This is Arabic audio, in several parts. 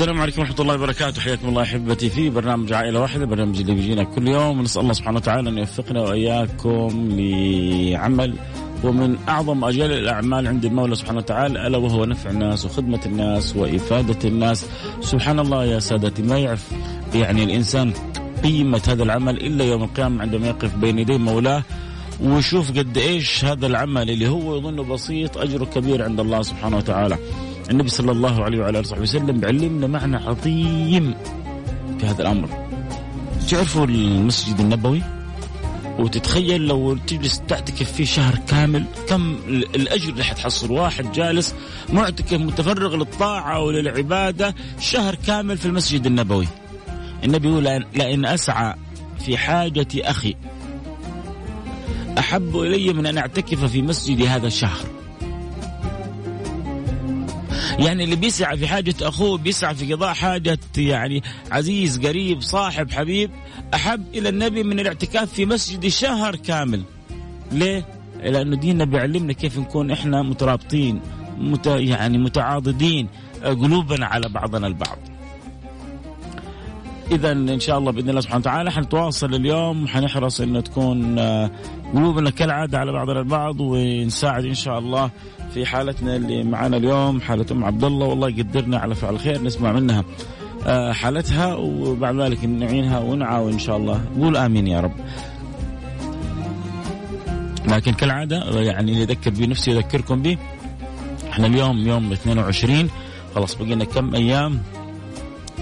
السلام عليكم ورحمة الله وبركاته. حياكم الله أحبتي في برنامج عائلة واحدة برنامج اللي بيجينا كل يوم. ونسأل الله سبحانه وتعالى أن يوفقنا وإياكم لعمل. ومن أعظم أجل الأعمال عند المولى سبحانه وتعالى ألا وهو نفع الناس وخدمة الناس وإفادة الناس. سبحان الله يا سادتي ما يعرف يعني الإنسان قيمة هذا العمل إلا يوم القيامة عندما يقف بين يدي مولاه. ويشوف قد إيش هذا العمل اللي هو يظنه بسيط أجره كبير عند الله سبحانه وتعالى النبي صلى الله عليه وعلى آله وصحبه وسلم بيعلمنا معنى عظيم في هذا الأمر. تعرفوا المسجد النبوي؟ وتتخيل لو تجلس تعتكف فيه شهر كامل كم الأجر اللي حتحصل واحد جالس معتكف متفرغ للطاعة وللعبادة شهر كامل في المسجد النبوي. النبي يقول لئن أسعى في حاجة أخي أحب إلي من أن أعتكف في مسجدي هذا الشهر. يعني اللي بيسعى في حاجة أخوه بيسعى في قضاء حاجة يعني عزيز قريب صاحب حبيب أحب إلى النبي من الاعتكاف في مسجد شهر كامل ليه؟ لأنه ديننا بيعلمنا كيف نكون إحنا مترابطين مت يعني متعاضدين قلوبنا على بعضنا البعض اذا إن شاء الله بإذن الله سبحانه وتعالى حنتواصل اليوم حنحرص إنه تكون آه، قلوبنا كالعادة على بعضنا البعض ونساعد إن شاء الله في حالتنا اللي معنا اليوم حالة أم عبد الله. والله يقدرنا على فعل الخير نسمع منها آه، حالتها وبعد ذلك نعينها ونعاون إن شاء الله. قول آمين يا رب. لكن كالعادة يعني اللي يذكر بنفسي يذكركم به إحنا اليوم يوم 22 خلاص بقينا كم أيام؟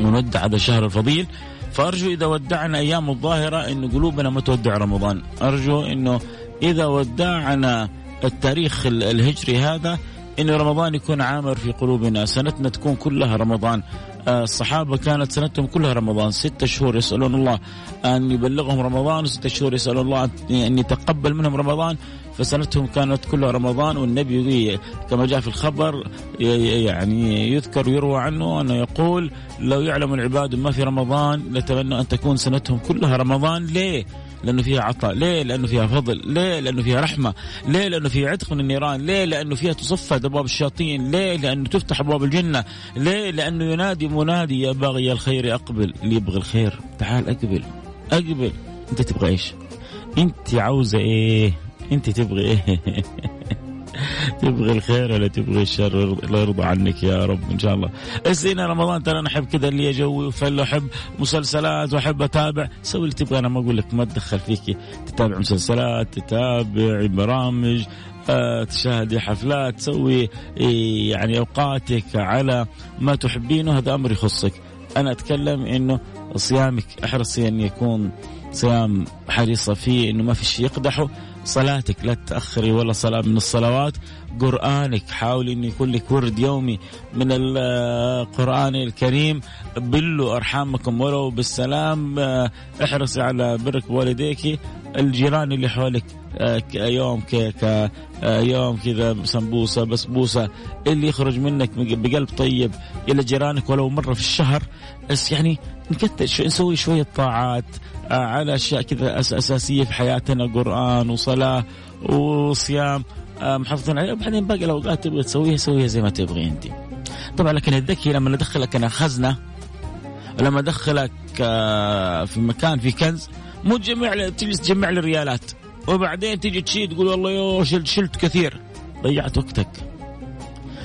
ونودع هذا الشهر الفضيل. فأرجو إذا ودعنا أيام الظاهرة انه قلوبنا ما تودع رمضان. أرجو إنه إذا ودعنا التاريخ الهجري هذا انه رمضان يكون عامر في قلوبنا. سنتنا تكون كلها رمضان. الصحابة كانت سنتهم كلها رمضان ستة شهور يسألون الله أن يبلغهم رمضان وستة شهور يسألون الله أن يتقبل منهم رمضان فسنتهم كانت كلها رمضان والنبي كما جاء في الخبر يعني يذكر ويروى عنه أنه يقول لو يعلم العباد ما في رمضان لتمنى أن تكون سنتهم كلها رمضان ليه؟ لأنه فيها عطاء، ليه؟ لأنه فيها فضل، ليه؟ لأنه فيها رحمة، ليه؟ لأنه فيها عتق من النيران، ليه؟ لأنه فيها تصفد أبواب الشياطين، ليه؟ لأنه تفتح أبواب الجنة، ليه؟ لأنه ينادي منادي يا باغي الخير أقبل، اللي يبغى الخير تعال أقبل، أقبل، أنت تبغى إيش؟ أنت عاوزة إيه؟ أنت تبغي إيه؟ تبغي الخير ولا تبغي الشر؟ الله يرضى عنك يا رب إن شاء الله. اسينا رمضان ترى أنا أحب كذا اللي جوي وفل احب مسلسلات وأحب أتابع. سوي اللي تبغى أنا ما أقول لك ما اتدخل فيك. تتابع مسلسلات تتابع برامج آه، تشاهدي حفلات تسوي يعني أوقاتك على ما تحبينه. هذا أمر يخصك. أنا أتكلم إنه صيامك أحرصي أن يكون صيام حريصة فيه إنه ما في شيء يقدحه. صلاتك لا تأخري ولا صلاة من الصلوات. قرآنك حاولي أن يكون لك ورد يومي من القرآن الكريم. بلوا أرحامكم ولو بالسلام. احرصي على برك بوالديك الجيران اللي حولك. يوم كيكة يوم كذا سمبوسة بسبوسة. اللي يخرج منك بقلب طيب إلى جيرانك ولو مرة في الشهر. بس يعني نكتر شو نسوي شوية طاعات آه، على أشياء كذا أساسية في حياتنا قرآن وصلاة وصيام آه، محافظين عليها. وبعدين باقي الأوقات تبغى تسويها سويها زي ما تبغي أنت. طبعا لكن الذكي لما أدخلك أنا خزنة لما أدخلك آه، في مكان في كنز مو تجمع تجلس تجمع لي ريالات. وبعدين تيجي تشيل تقول والله يو شلت, شلت كثير. ضيعت وقتك.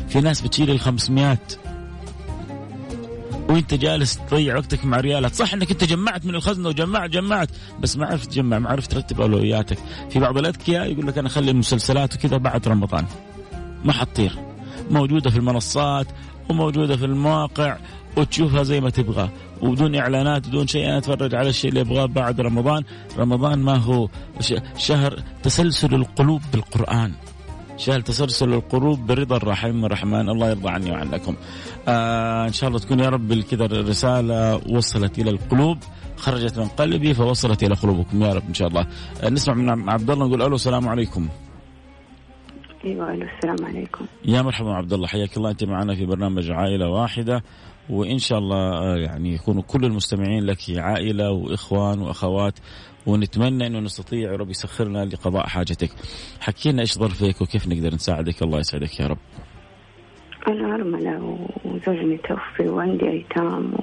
في ناس بتشيل ال 500 وانت جالس تضيع وقتك مع ريالات صح انك انت جمعت من الخزنة وجمعت جمعت بس ما عرفت تجمع ما عرفت ترتب اولوياتك. في بعض الأذكياء يقول لك أنا أخلي المسلسلات وكذا بعد رمضان. ما حتطير موجودة في المنصات وموجودة في المواقع وتشوفها زي ما تبغى. وبدون إعلانات بدون شيء أنا أتفرج على الشيء اللي أبغاه بعد رمضان. رمضان ما هو شهر تسلسل القلوب بالقرآن. شهر تسلسل القلوب برضا الرحيم. الرحمن الله يرضى عني وعنكم. آه إن شاء الله تكون يا رب كذا الرسالة وصلت إلى القلوب. خرجت من قلبي فوصلت إلى قلوبكم يا رب إن شاء الله. آه نسمع من عبد الله نقول ألو السلام عليكم. أيوه ألو السلام عليكم. يا مرحبا عبد الله حياك الله. أنت معنا في برنامج عائلة واحدة. وإن شاء الله آه، يعني يكونوا كل المستمعين لك عائلة وإخوان وأخوات. ونتمنى إنه نستطيع يا رب يسخرنا لقضاء حاجتك. حكينا إيش ظرفك وكيف نقدر نساعدك. الله يسعدك يا رب. أنا أرملة وزوجي متوفي وعندي أيتام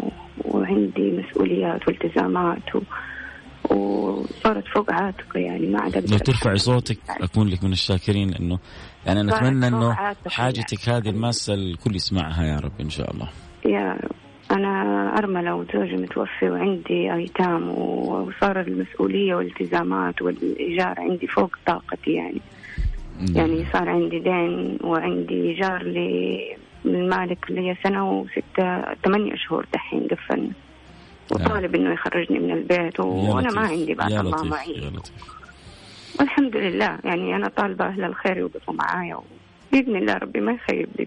وعندي مسؤوليات والتزامات و... وصارت فوق عاتقي يعني ما عاد لو ترفعي صوتك أكون لك من الشاكرين انه يعني أنا أتمنى إنه حاجتك هذه الماسة الكل يسمعها يا رب إن شاء الله. يا رب. أنا أرملة وزوجي متوفي وعندي أيتام وصار المسؤولية والالتزامات والإيجار عندي فوق طاقتي يعني. يعني صار عندي دين وعندي إيجار للمالك هي سنة وستة ثمانية شهور دحين قفلنا وطالب إنه يخرجني من البيت وأنا ما عندي بعد الله معي والحمد لله. يعني أنا طالبة أهل الخير يوقفوا معايا بإذن الله ربي ما يخيب لي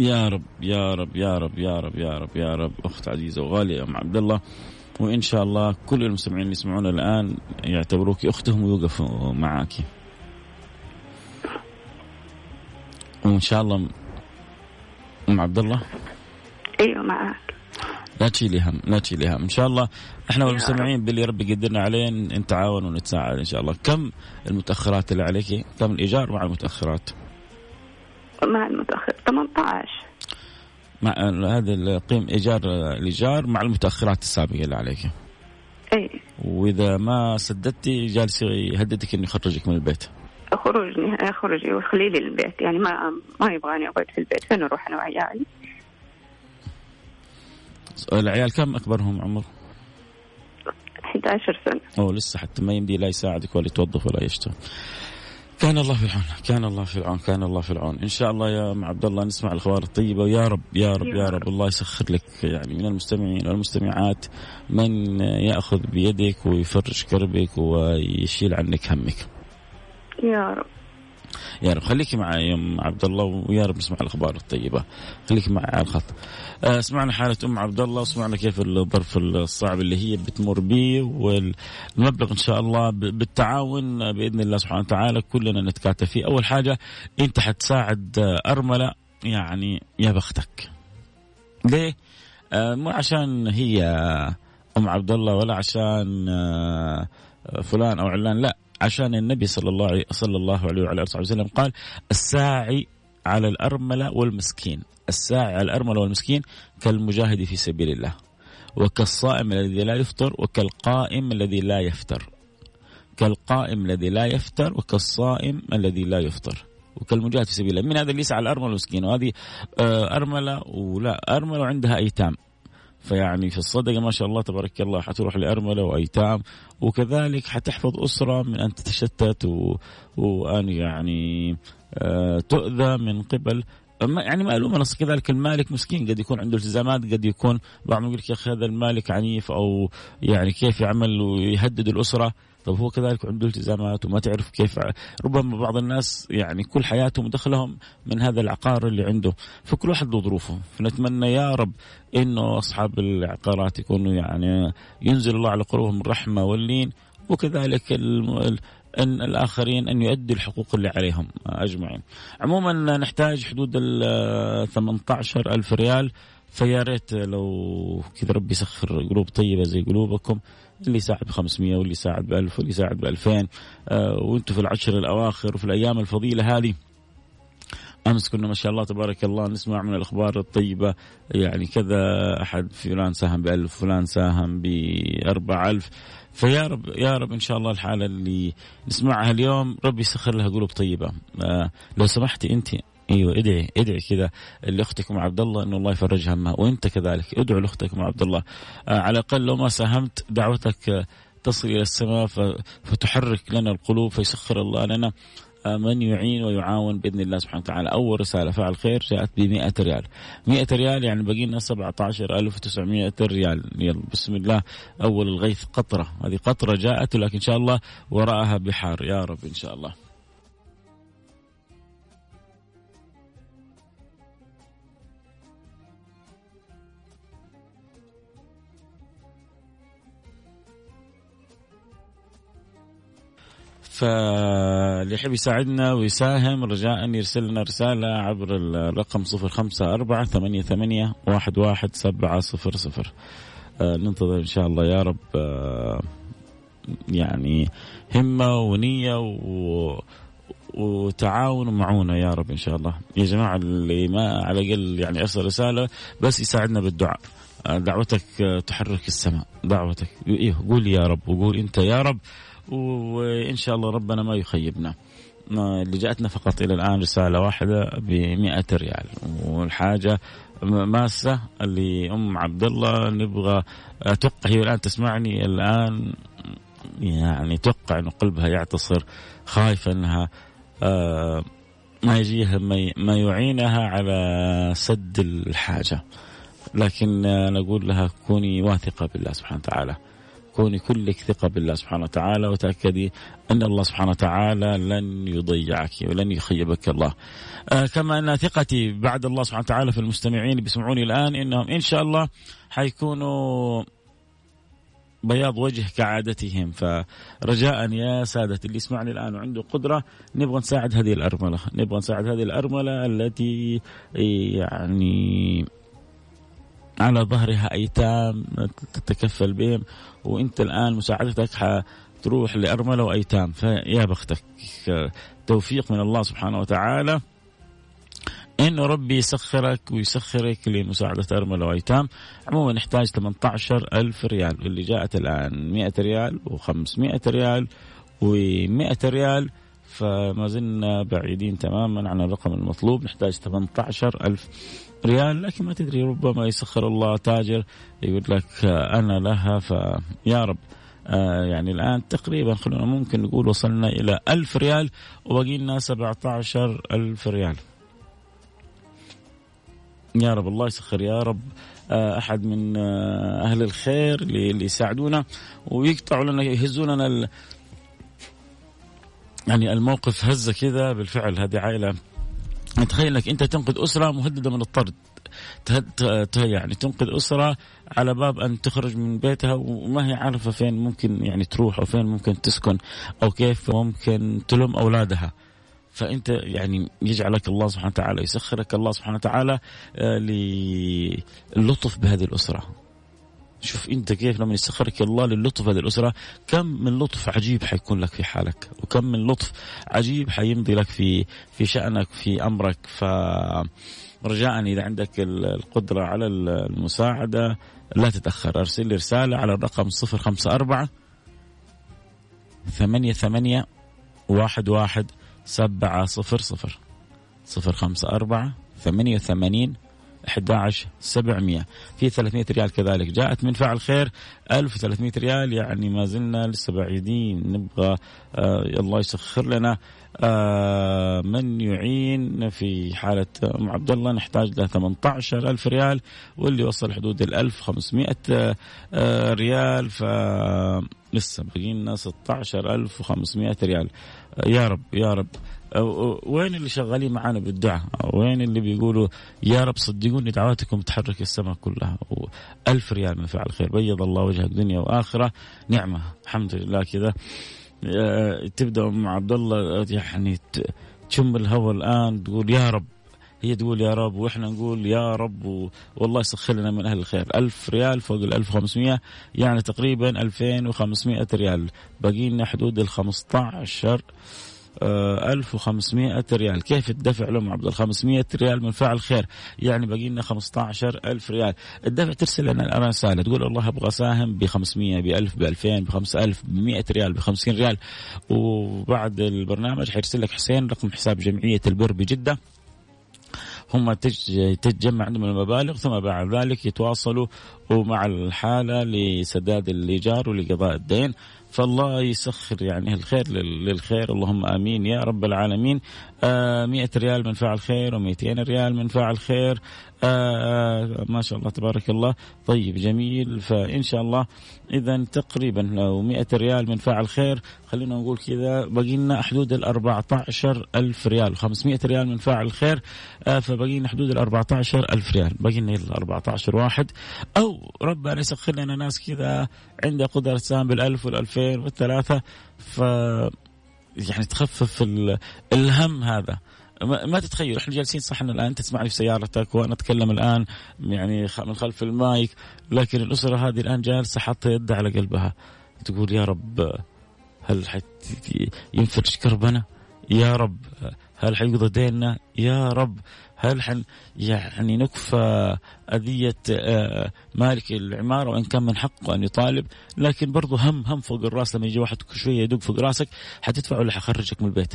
يا رب يا رب يا رب يا رب يا رب يا رب. أخت عزيزة وغالية أم عبد الله وإن شاء الله كل المستمعين اللي يسمعونا الآن يعتبروك أختهم ويوقفوا معاك. وإن شاء الله أم عبد الله أيوه معك لا تشيلي هم لا تشيلي هم. إن شاء الله إحنا والمستمعين باللي ربي يقدرنا عليه نتعاون ونتساعد إن شاء الله. كم المتأخرات اللي عليك كم الإيجار مع المتأخرات؟ مع المتأخر. 18 مع هذا القيم إيجار الإيجار مع المتأخرات السابقة اللي عليك. اي وإذا ما سددتي جالس يهددك إنه يخرجك من البيت. خروجني أخرج وخلي لي البيت يعني ما ما يبغاني أقعد في البيت. فين أروح أنا وعيالي؟ العيال كم أكبرهم عمر؟ 11 سنة. أوه لسه حتى ما يمدي لا يساعدك ولا يتوظف ولا يشتغل. كان الله في العون. كان الله في العون كان الله في العون. إن شاء الله يا أم عبد الله نسمع الأخبار الطيبة ويا رب يا رب يا رب. الله يسخر لك يعني من المستمعين والمستمعات من يأخذ بيدك ويفرج كربك ويشيل عنك همك. يا رب. يا رب خليكي معي ام عبد الله ويا رب نسمع الأخبار الطيبة. خليكي معي على الخط. آه، سمعنا حالة أم عبد الله وسمعنا كيف الظرف الصعب اللي هي بتمر به والمبلغ إن شاء الله بالتعاون بإذن الله سبحانه وتعالى كلنا نتكاتف فيه. أول حاجة أنت حتساعد أرملة يعني يا بختك. ليه؟ آه، مو عشان هي أم عبد الله ولا عشان آه، فلان أو علان لا. عشان النبي صلى الله عليه صلى الله عليه وعلى آله وسلم قال الساعي على الأرملة والمسكين. الساعي على الأرملة والمسكين كالمجاهد في سبيل الله وكالصائم الذي لا يفطر وكالقائم الذي لا يفتر كالقائم الذي لا يفتر وكالصائم الذي لا يفطر وكالمجاهد في سبيل الله. من هذا اللي يسعى الأرملة والمسكين؟ وهذه آه، أرملة ولا أرملة وعندها أيتام. فيعني في الصدقة ما شاء الله تبارك الله حتروح لأرملة وأيتام وكذلك حتحفظ أسرة من أن تتشتت و... وأن يعني آه تؤذى من قبل يعني ما ألوم نص كذلك المالك مسكين قد يكون عنده التزامات قد يكون بعضهم يقول لك يا أخي هذا المالك عنيف أو يعني كيف يعمل ويهدد الأسرة؟ طب هو كذلك عنده التزامات وما تعرف كيف ربما بعض الناس يعني كل حياتهم ودخلهم من هذا العقار اللي عنده. فكل واحد له ظروفه. فنتمنى يا رب إنه أصحاب العقارات يكونوا يعني ينزل الله على قلوبهم الرحمة واللين وكذلك أن الآخرين أن يؤدوا الحقوق اللي عليهم أجمعين. عموما نحتاج حدود ال 18 ألف ريال. فيا ريت لو كذا ربي يسخر قلوب طيبة زي قلوبكم اللي يساعد ب 500 واللي يساعد ب 1000 واللي يساعد ب 2000 آه وأنتم في العشر الأواخر وفي الأيام الفضيلة هذه أمس كنا ما شاء الله تبارك الله نسمع من الأخبار الطيبة يعني كذا أحد فلان ساهم ب 1000 فلان ساهم ب 4000 فيا رب يا رب إن شاء الله الحالة اللي نسمعها اليوم ربي يسخر لها قلوب طيبة. آه لو سمحتي أنت أيوه ادعي ادعي كذا لأختك ام عبد الله إنه الله يفرج همها وأنت كذلك ادعو لأختك ام عبد الله. آه على الأقل لو ما ساهمت دعوتك تصل إلى السماء فتحرك لنا القلوب فيسخر الله لنا. من يعين ويعاون بإذن الله سبحانه وتعالى. أول رسالة فعل خير جاءت ب 100 ريال. 100 ريال يعني باقي لنا 17900 ريال. يلا بسم الله. أول الغيث قطرة. هذه قطرة جاءت ولكن إن شاء الله وراءها بحار. يا رب إن شاء الله. فاللي يحب يساعدنا ويساهم رجاء يرسل لنا رسالة عبر الرقم صفر خمسة أربعة ثمانية ثمانية واحد واحد سبعة صفر صفر. آه ننتظر إن شاء الله يا رب آه يعني همة ونية وتعاون ومعونة يا رب إن شاء الله. يا جماعة اللي ما على الأقل يعني أرسل رسالة بس يساعدنا بالدعاء. دعوتك تحرك السماء. دعوتك. إيه قول يا رب وقول أنت يا رب وإن شاء الله ربنا ما يخيبنا. اللي جاءتنا فقط إلى الآن رسالة واحدة ب ريال. والحاجة ماسة اللي أم عبد الله نبغى أتوقع هي الآن تسمعني الآن يعني توقع إنه قلبها يعتصر خايفة إنها آه ما يجيها ما يعينها على سد الحاجة. لكن نقول لها كوني واثقة بالله سبحانه وتعالى. كوني كلك ثقة بالله سبحانه وتعالى وتأكدي أن الله سبحانه وتعالى لن يضيعك ولن يخيبك الله. آه كما أن ثقتي بعد الله سبحانه وتعالى في المستمعين اللي بيسمعوني الآن إنهم إن شاء الله حيكونوا بياض وجه كعادتهم فرجاء يا سادة اللي يسمعني الآن وعنده قدرة نبغى نساعد هذه الأرملة نبغى نساعد هذه الأرملة التي يعني على ظهرها أيتام تتكفل بهم وأنت الآن مساعدتك حتروح لأرملة وأيتام فيا بختك توفيق من الله سبحانه وتعالى. انه ربي يسخرك ويسخرك لمساعدة أرملة وايتام عموما نحتاج 18 ألف ريال اللي جاءت الآن 100 ريال و500 ريال و100 ريال. فما زلنا بعيدين تماما عن الرقم المطلوب. نحتاج 18 ألف ريال لكن ما تدري ربما يسخر الله تاجر يقول لك أنا لها فيا رب. آه يعني الآن تقريبا خلونا ممكن نقول وصلنا إلى ألف ريال وبقي لنا 17 ألف ريال. يا رب الله يسخر يا رب. آه، أحد من آه، أهل الخير اللي يساعدونا ويقطعوا لنا يهزون لنا يعني الموقف هزة كذا بالفعل هذه عائلة تخيل إنك أنت تنقذ أسرة مهددة من الطرد يعني تنقذ أسرة على باب أن تخرج من بيتها وما هي عارفة فين ممكن يعني تروح أو فين ممكن تسكن أو كيف ممكن تلم أولادها. فأنت يعني يجعلك الله سبحانه وتعالى يسخرك الله سبحانه وتعالى آه، للطف بهذه الأسرة. شوف إنت كيف لما يسخرك الله للطف هذه الأسرة كم من لطف عجيب حيكون لك في حالك؟ وكم من لطف عجيب حيمضي لك في في شأنك في أمرك؟ ف رجاء إذا عندك القدرة على المساعدة لا تتأخر. أرسل لي رسالة على الرقم 054 ثمانية ثمانية واحد واحد سبعة صفر صفر. صفر خمسة أربعة ثمانية وثمانين 11 700 في 300 ريال كذلك. جاءت من فعل خير 1300 ريال يعني ما زلنا لسه بعيدين. نبغى آه الله يسخر لنا آه من يعين في حالة أم عبد الله. نحتاج له 18 ألف ريال واللي وصل حدود ال 1500 آه ريال. ف لسه باقي لنا 16500 ريال. يا رب يا رب. وين اللي شغالين معانا بالدعاء؟ وين اللي بيقولوا يا رب صدقوني دعواتكم تحرك السماء كلها. ألف ريال من فعل خير. بيض الله وجهك دنيا وآخرة. نعمة. الحمد لله كذا. آه، تبدأ أم عبد الله يعني تشم الهواء الآن تقول يا رب. هي تقول يا رب وإحنا نقول يا رب. والله يسخر لنا من أهل الخير. ألف ريال فوق ال 1500 يعني تقريبا 2500 ريال. باقي لنا حدود ال 15 1500 ريال. كيف الدفع لهم عبد 500 ريال من فاعل خير. يعني باقي لنا 15000 ريال. الدفع ترسل لنا رسالة تقول والله أبغى أساهم ب 500 ب 1000 ب 2000 ب 5000 ب 100 ريال ب 50 ريال. وبعد البرنامج حيرسل لك حسين رقم حساب جمعية البر بجدة. هم تتجمع عندهم المبالغ ثم بعد ذلك يتواصلوا مع الحالة لسداد الإيجار ولقضاء الدين. فالله يسخر يعني الخير للخير. اللهم آمين. يا رب العالمين. 100 ريال من فعل خير و200 ريال من فعل خير. آه ما شاء الله تبارك الله. طيب جميل. فإن شاء الله إذا تقريبا لو 100 ريال من فاعل خير خلينا نقول كذا باقي لنا حدود ال 14 ألف ريال. 500 ريال من فاعل خير آه فباقي لنا حدود ال 14 ألف ريال. باقي لنا 14 واحد. أو ربنا يسخر لنا ناس كذا عنده قدرة تساهم بالألف والألفين والثلاثة. ف يعني تخفف الهم هذا. ما تتخيل إحنا جالسين صح الآن تسمعني في سيارتك وأنا أتكلم الآن يعني من خلف المايك لكن الأسرة هذه الآن جالسة حاطة يدها على قلبها. تقول يا رب هل حت ينفرج كربنا؟ يا رب هل حيقضى ديننا؟ يا رب هل حن يعني نكفى أذية آه، مالك العمارة وإن كان من حقه أن يطالب لكن برضو هم هم فوق الراس لما يجي واحد شوية يدق فوق راسك حتدفع ولا حخرجك من البيت؟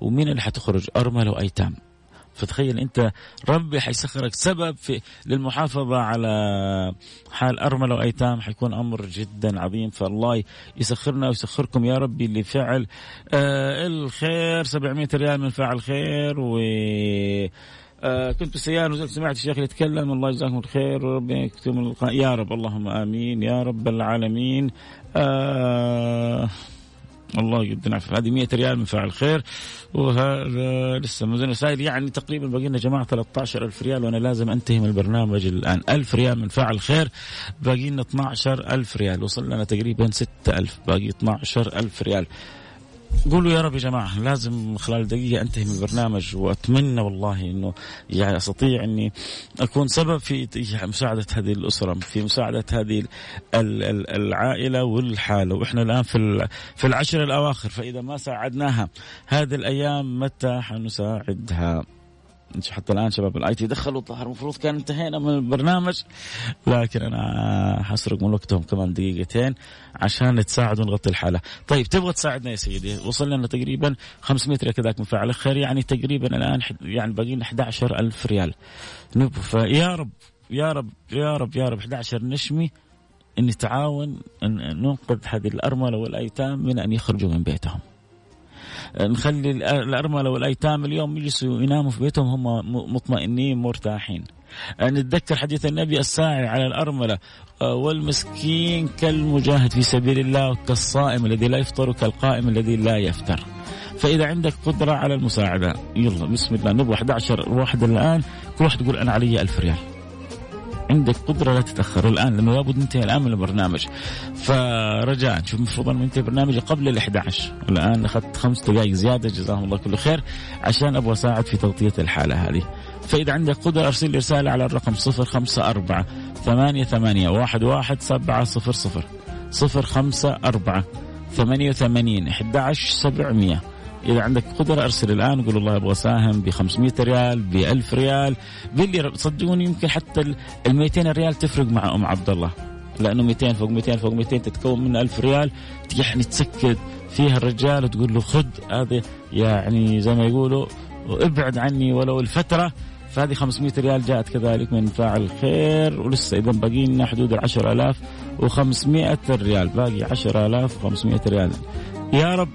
ومين اللي حتخرج؟ أرملة وأيتام فتخيل انت ربي حيسخرك سبب في للمحافظة على حال ارمله وأيتام حيكون أمر جدا عظيم. فالله يسخرنا ويسخركم يا ربي لفعل آه الخير. 700 ريال من فاعل خير و آه كنت بالسيارة نزلت سمعت الشيخ يتكلم. الله يجزاكم الخير وربنا يكتب يا رب اللهم آمين. يا رب العالمين. آه. الله يدينا هذه 100 ريال من فاعل خير. وهذا لسه مزن رسائل يعني تقريبا باقي لنا جماعة 13000 ريال وأنا لازم أنتهي من البرنامج الآن. 1000 ريال من فاعل خير. باقي لنا 12000 ريال. وصلنا تقريبا 6000 باقي 12000 ريال. قولوا يا رب يا جماعة لازم خلال دقيقة أنتهي من البرنامج وأتمنى والله أنه يعني أستطيع أني أكون سبب في مساعدة هذه الأسرة في مساعدة هذه العائلة والحالة وإحنا الآن في في العشر الأواخر فإذا ما ساعدناها هذه الأيام متى حنساعدها؟ حتى الآن شباب ال IT دخلوا الظهر المفروض كان انتهينا من البرنامج لكن أنا حسرق من وقتهم كمان دقيقتين عشان نتساعد ونغطي الحالة. طيب تبغى تساعدنا يا سيدي وصل لنا تقريبا 500 ريال كذاك من الخير يعني تقريبا الآن يعني باقي لنا 11000 ريال. فيا رب يا رب يا رب يا رب 11 نشمي نتعاون إن ننقذ هذه الأرملة والأيتام من أن يخرجوا من بيتهم. نخلي الأرملة والأيتام اليوم يجلسوا يناموا في بيتهم هم مطمئنين مرتاحين. نتذكر حديث النبي الساعي على الأرملة آه، والمسكين كالمجاهد في سبيل الله كالصائم الذي لا يفطر كالقائم الذي لا يفتر فإذا عندك قدرة على المساعدة يلا بسم الله نبغى 11 واحد الآن كل واحد يقول أنا علي ألف ريال. عندك قدرة لا تتأخر. الآن لأنه لابد ننتهي الآن من البرنامج فرجاء شوف المفروض أن ننتهي البرنامج قبل ال 11 الآن أخذت خمس دقائق زيادة. جزاهم الله كل خير. عشان أبغى أساعد في تغطية الحالة هذه. فإذا عندك قدرة أرسل لي رسالة على الرقم 054 ثمانية ثمانية واحد واحد سبعة صفر صفر. صفر خمسة أربعة ثمانية وثمانين أحد عشر سبعمية. إذا عندك قدرة أرسل الآن قول والله أبغى اساهم ب 500 ريال ب 1000 ريال. باللي صدقوني يمكن حتى ال 200 ريال تفرق مع أم عبد الله. لأنه 200 فوق 200 فوق 200 تتكون من 1000 ريال. يعني تسكت فيها الرجال وتقول له خذ هذه يعني زي ما يقولوا ابعد عني ولو الفترة. فهذه 500 ريال جاءت كذلك من فاعل خير ولسه إذا باقي لنا حدود ال 10500 ريال. باقي 10500 ريال. يا رب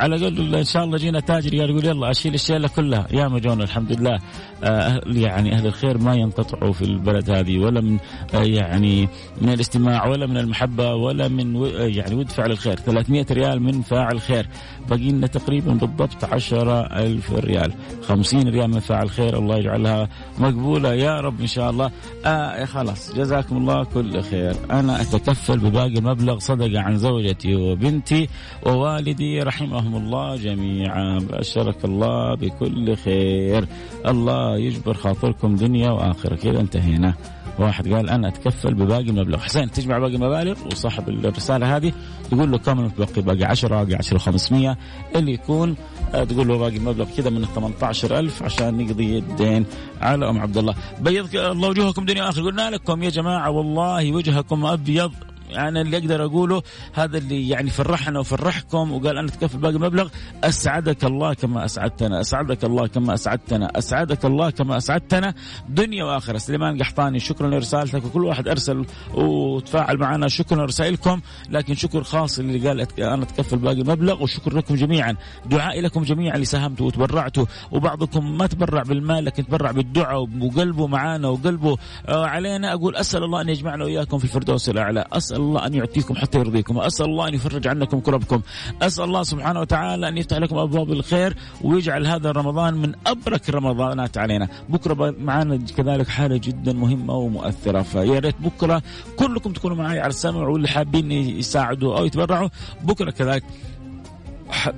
على الاقل إن شاء الله جينا تاجر قال يقول يلا أشيل الشيلة كلها. يا مجون الحمد لله. آه يعني أهل الخير ما ينقطعوا في البلد هذه ولا من آه يعني من الاستماع ولا من المحبة ولا من يعني ود فعل الخير. 300 ريال من فاعل خير. باقي لنا تقريبا بالضبط 10000 ريال. 50 ريال من فاعل خير الله يجعلها مقبولة. يا رب إن شاء الله. آه خلاص. جزاكم الله كل خير. أنا أتكفل بباقي المبلغ صدقة عن زوجتي وبنتي ووالدي رحمهم الله جميعا. بشرك الله بكل خير. الله يجبر خاطركم دنيا وآخرة. كذا انتهينا؟ واحد قال أنا أتكفل بباقي المبلغ. حسين تجمع باقي المبالغ وصاحب الرسالة هذه تقول له كم متبقي باقي 10 باقي 10 500 اللي يكون آه، تقول له باقي المبلغ كذا من 18000 عشان نقضي الدين على أم عبد الله. بيض الله وجوهكم دنيا اخر قلنا لكم يا جماعة والله وجهكم أبيض. يعني اللي أقدر أقوله هذا اللي يعني فرحنا وفرحكم وقال أنا اتكفل باقي المبلغ أسعدك الله كما أسعدتنا أسعدك الله كما أسعدتنا أسعدك الله كما أسعدتنا. دنيا وآخرة. سليمان قحطاني شكرا لرسالتك وكل واحد أرسل وتفاعل معنا. شكرا لرسائلكم لكن شكر خاص اللي قال أنا اتكفل باقي المبلغ وشكر لكم جميعا. دعائي لكم جميعا اللي ساهمتوا وتبرعتوا وبعضكم ما تبرع بالمال لكن تبرع بالدعاء وقلبه معانا وقلبه. آه، علينا أقول أسأل الله أن يجمعنا وإياكم في الفردوس الأعلى. أسأل الله أن يعطيكم حتى يرضيكم. وأسأل الله أن يفرج عنكم كربكم أسأل الله سبحانه وتعالى أن يفتح لكم أبواب الخير ويجعل هذا رمضان من أبرك الرمضانات علينا. بكرة معنا كذلك حالة جدا مهمة ومؤثرة. فيا ريت بكرة كلكم تكونوا معي على السمع واللي حابين يساعدوا أو يتبرعوا. بكرة كذلك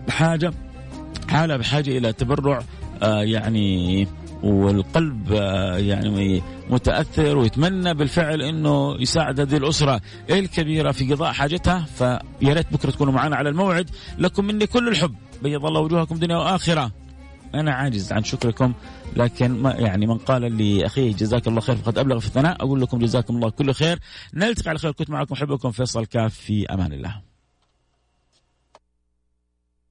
حاجة حالة بحاجة إلى تبرع آه يعني والقلب آه، يعني متأثر ويتمنى بالفعل إنه يساعد هذه الأسرة الكبيرة في قضاء حاجتها. فيا ريت بكرة تكونوا معنا على الموعد. لكم مني كل الحب. بيض الله وجوهكم دنيا وآخرة. أنا عاجز عن شكركم لكن ما يعني من قال لاخيه جزاك الله خير. فقد أبلغ في الثناء. أقول لكم جزاكم الله كل خير. نلتقي على خير. كنت معكم حبكم فيصل كاف في أمان الله.